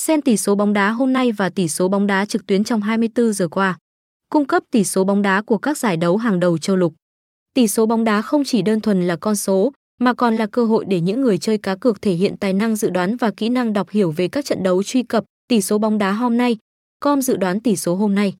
Xem tỷ số bóng đá hôm nay và tỷ số bóng đá trực tuyến trong 24 giờ qua. Cung cấp tỷ số bóng đá của các giải đấu hàng đầu châu lục. Tỷ số bóng đá không chỉ đơn thuần là con số, mà còn là cơ hội để những người chơi cá cược thể hiện tài năng dự đoán và kỹ năng đọc hiểu về các trận đấu truy cập tỷ số bóng đá hôm nay. Com dự đoán tỷ số hôm nay.